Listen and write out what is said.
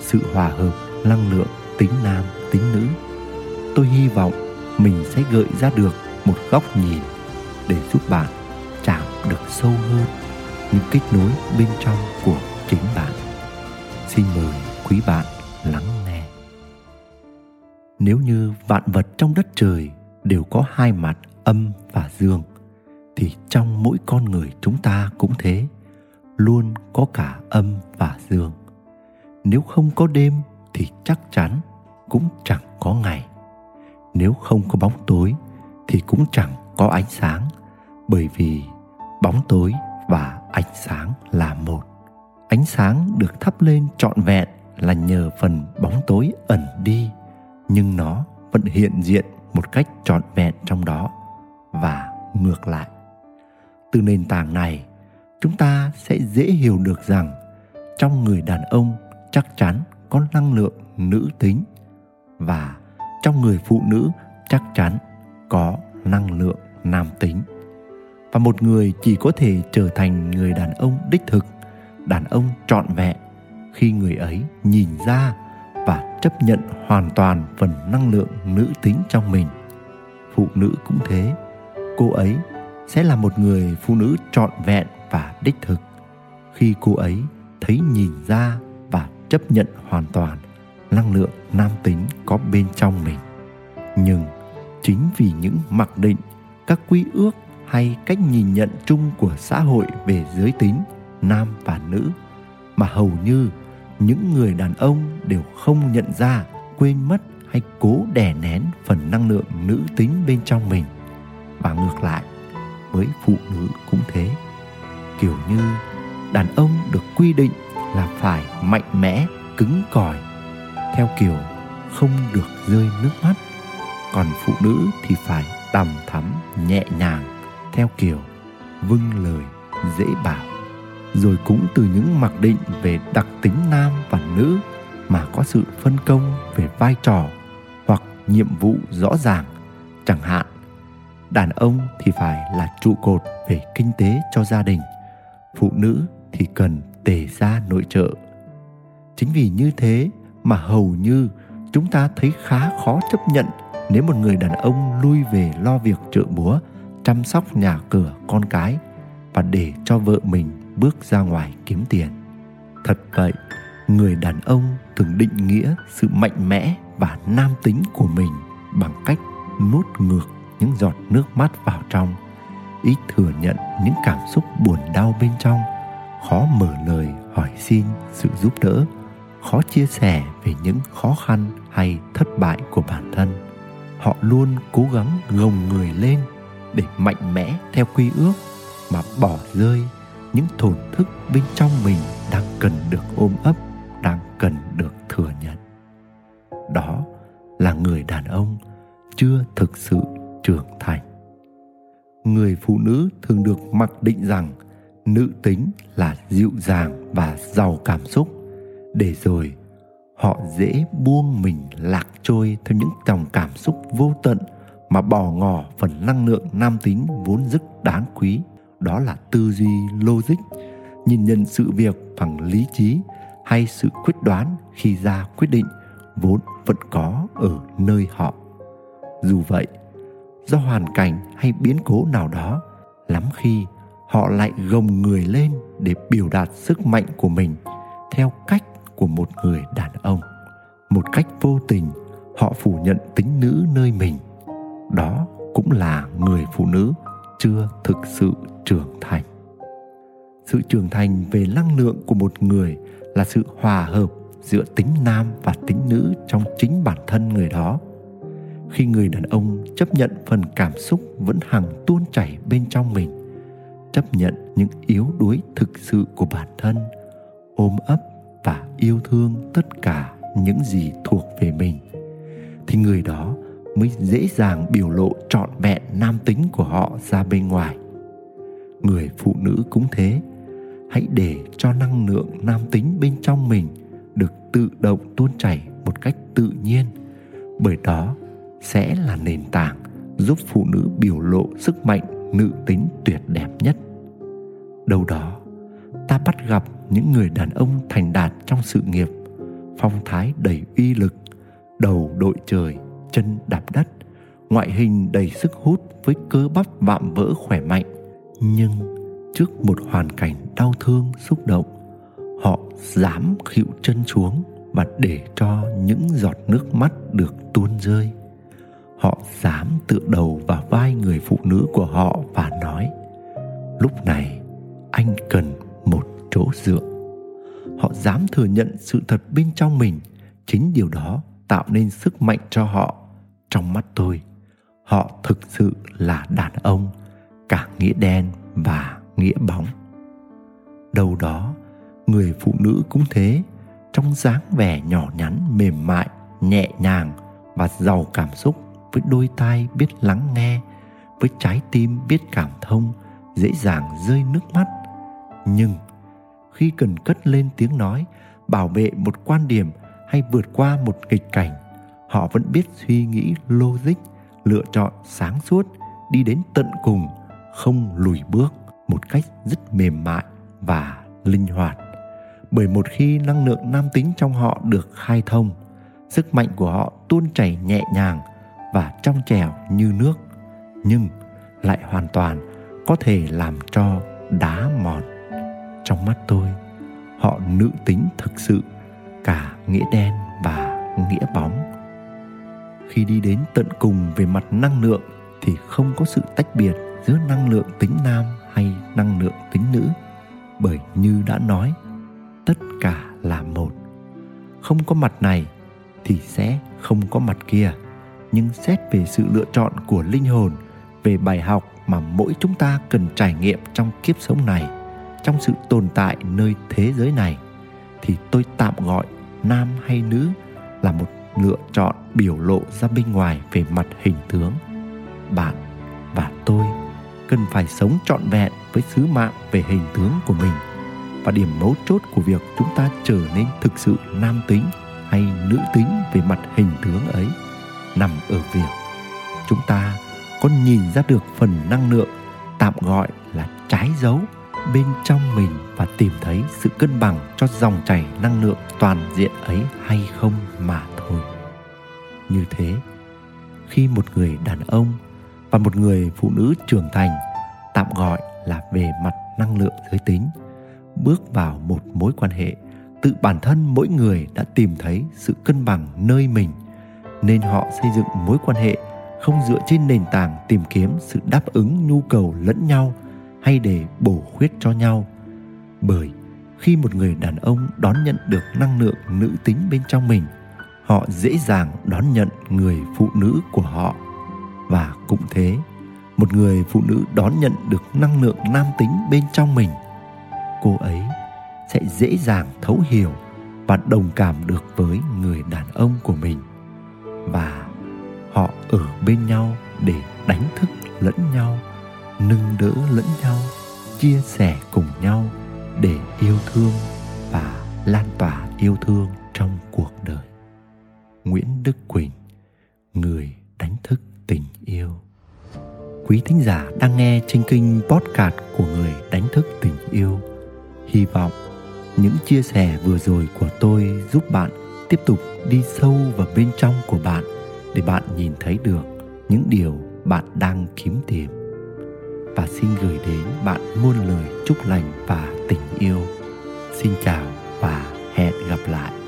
sự hòa hợp năng lượng tính nam tính nữ. Tôi hy vọng mình sẽ gợi ra được một góc nhìn để giúp bạn chạm được sâu hơn những kết nối bên trong của chính bạn. Xin mời quý bạn lắng nghe. Nếu như vạn vật trong đất trời đều có hai mặt âm và dương thì trong mỗi con người chúng ta cũng thế, luôn có cả âm và dương. Nếu không có đêm thì chắc chắn cũng chẳng có ngày. Nếu không có bóng tối thì cũng chẳng có ánh sáng, bởi vì bóng tối và ánh sáng là một ánh sáng được thắp lên trọn vẹn là nhờ phần bóng tối ẩn đi, nhưng nó vẫn hiện diện một cách trọn vẹn trong đó và ngược lại từ nền tảng này, chúng ta sẽ dễ hiểu được rằng trong người đàn ông chắc chắn có năng lượng nữ tính và trong người phụ nữ chắc chắn có năng lượng nam tính. Và một người chỉ có thể trở thành người đàn ông đích thực, đàn ông trọn vẹn khi người ấy nhìn ra và chấp nhận hoàn toàn phần năng lượng nữ tính trong mình. Phụ nữ cũng thế, cô ấy sẽ là một người phụ nữ trọn vẹn và đích thực. Khi cô ấy thấy nhìn ra chấp nhận hoàn toàn năng lượng nam tính có bên trong mình. Nhưng chính vì những mặc định, các quy ước hay cách nhìn nhận chung của xã hội về giới tính, nam và nữ, mà hầu như những người đàn ông đều không nhận ra, quên mất hay cố đè nén phần năng lượng nữ tính bên trong mình. Và ngược lại, với phụ nữ cũng thế. Kiểu như đàn ông được quy định là phải mạnh mẽ, cứng cỏi, theo kiểu không được rơi nước mắt. Còn phụ nữ thì phải đằm thắm, nhẹ nhàng, theo kiểu vâng lời, dễ bảo. Rồi cũng từ những mặc định về đặc tính nam và nữ mà có sự phân công về vai trò hoặc nhiệm vụ rõ ràng. Chẳng hạn, đàn ông thì phải là trụ cột về kinh tế cho gia đình, phụ nữ thì cần tề ra nội trợ. Chính vì như thế mà hầu như chúng ta thấy khá khó chấp nhận nếu một người đàn ông lui về lo việc trợ búa chăm sóc nhà cửa con cái và để cho vợ mình bước ra ngoài kiếm tiền. Thật vậy, người đàn ông thường định nghĩa sự mạnh mẽ và nam tính của mình bằng cách nuốt ngược những giọt nước mắt vào trong ít thừa nhận những cảm xúc buồn đau bên trong khó mở lời hỏi xin sự giúp đỡ, khó chia sẻ về những khó khăn hay thất bại của bản thân. Họ luôn cố gắng gồng người lên để mạnh mẽ theo quy ước mà bỏ rơi những thổn thức bên trong mình đang cần được ôm ấp, đang cần được thừa nhận. Đó là người đàn ông chưa thực sự trưởng thành. Người phụ nữ thường được mặc định rằng nữ tính là dịu dàng và giàu cảm xúc. Để rồi, họ dễ buông mình lạc trôi theo những dòng cảm xúc vô tận mà bỏ ngỏ phần năng lượng nam tính vốn rất đáng quý. Đó là tư duy logic, nhìn nhận sự việc bằng lý trí hay sự quyết đoán khi ra quyết định vốn vẫn có ở nơi họ. Dù vậy, do hoàn cảnh hay biến cố nào đó, lắm khi họ lại gồng người lên để biểu đạt sức mạnh của mình theo cách của một người đàn ông. Một cách vô tình, họ phủ nhận tính nữ nơi mình. Đó cũng là người phụ nữ chưa thực sự trưởng thành. Sự trưởng thành về năng lượng của một người là sự hòa hợp giữa tính nam và tính nữ trong chính bản thân người đó. Khi người đàn ông chấp nhận phần cảm xúc vẫn hằng tuôn chảy bên trong mình chấp nhận những yếu đuối thực sự của bản thân, ôm ấp và yêu thương tất cả những gì thuộc về mình, thì người đó mới dễ dàng biểu lộ trọn vẹn nam tính của họ ra bên ngoài. Người phụ nữ cũng thế, hãy để cho năng lượng nam tính bên trong mình được tự động tuôn chảy một cách tự nhiên, bởi đó sẽ là nền tảng giúp phụ nữ biểu lộ sức mạnh nữ tính tuyệt đẹp nhất. Đâu đó, ta bắt gặp những người đàn ông thành đạt trong sự nghiệp, phong thái đầy uy lực, đầu đội trời, chân đạp đất, ngoại hình đầy sức hút với cơ bắp vạm vỡ khỏe mạnh. Nhưng trước một hoàn cảnh đau thương, xúc động, họ dám khịu chân xuống và để cho những giọt nước mắt được tuôn rơi họ dám tựa đầu vào vai người phụ nữ của họ và nói, lúc này, anh cần một chỗ dựa. Họ dám thừa nhận sự thật bên trong mình. Chính điều đó tạo nên sức mạnh cho họ. Trong mắt tôi, họ thực sự là đàn ông, cả nghĩa đen và nghĩa bóng. Đâu đó, người phụ nữ cũng thế. Trong dáng vẻ nhỏ nhắn, mềm mại, nhẹ nhàng và giàu cảm xúc với đôi tai biết lắng nghe, với trái tim biết cảm thông, dễ dàng rơi nước mắt. Nhưng khi cần cất lên tiếng nói, bảo vệ một quan điểm hay vượt qua một nghịch cảnh, họ vẫn biết suy nghĩ logic, lựa chọn sáng suốt, đi đến tận cùng, không lùi bước một cách rất mềm mại và linh hoạt. Bởi một khi năng lượng nam tính trong họ được khai thông, sức mạnh của họ tuôn chảy nhẹ nhàng và trong trẻo như nước, nhưng lại hoàn toàn có thể làm cho đá mòn. Trong mắt tôi, họ nữ tính thực sự cả nghĩa đen và nghĩa bóng. Khi đi đến tận cùng về mặt năng lượng thì không có sự tách biệt giữa năng lượng tính nam hay năng lượng tính nữ, bởi như đã nói, tất cả là một. Không có mặt này thì sẽ không có mặt kia nhưng xét về sự lựa chọn của linh hồn, về bài học mà mỗi chúng ta cần trải nghiệm trong kiếp sống này, trong sự tồn tại nơi thế giới này, thì tôi tạm gọi nam hay nữ là một lựa chọn biểu lộ ra bên ngoài về mặt hình tướng. Bạn và tôi cần phải sống trọn vẹn với sứ mạng về hình tướng của mình và điểm mấu chốt của việc chúng ta trở nên thực sự nam tính hay nữ tính về mặt hình tướng ấy nằm ở việc. Chúng ta có nhìn ra được phần năng lượng tạm gọi là trái dấu bên trong mình và tìm thấy sự cân bằng cho dòng chảy năng lượng toàn diện ấy hay không mà thôi. Như thế, khi một người đàn ông và một người phụ nữ trưởng thành tạm gọi là về mặt năng lượng giới tính, bước vào một mối quan hệ, tự bản thân mỗi người đã tìm thấy sự cân bằng nơi mình nên họ xây dựng mối quan hệ không dựa trên nền tảng tìm kiếm sự đáp ứng nhu cầu lẫn nhau hay để bổ khuyết cho nhau. Bởi khi một người đàn ông đón nhận được năng lượng nữ tính bên trong mình, họ dễ dàng đón nhận người phụ nữ của họ. Và cũng thế, một người phụ nữ đón nhận được năng lượng nam tính bên trong mình, cô ấy sẽ dễ dàng thấu hiểu và đồng cảm được với người đàn ông của mình và họ ở bên nhau để đánh thức lẫn nhau, nâng đỡ lẫn nhau, chia sẻ cùng nhau để yêu thương và lan tỏa yêu thương trong cuộc đời. Nguyễn đức quỳnh, người đánh thức tình yêu. Quý thính giả đang nghe trên kênh podcast của người đánh thức tình yêu, hy vọng những chia sẻ vừa rồi của tôi giúp bạn tiếp tục đi sâu vào bên trong để bạn nhìn thấy được những điều bạn đang kiếm tìm. Và xin gửi đến bạn muôn lời chúc lành và tình yêu. Xin chào và hẹn gặp lại.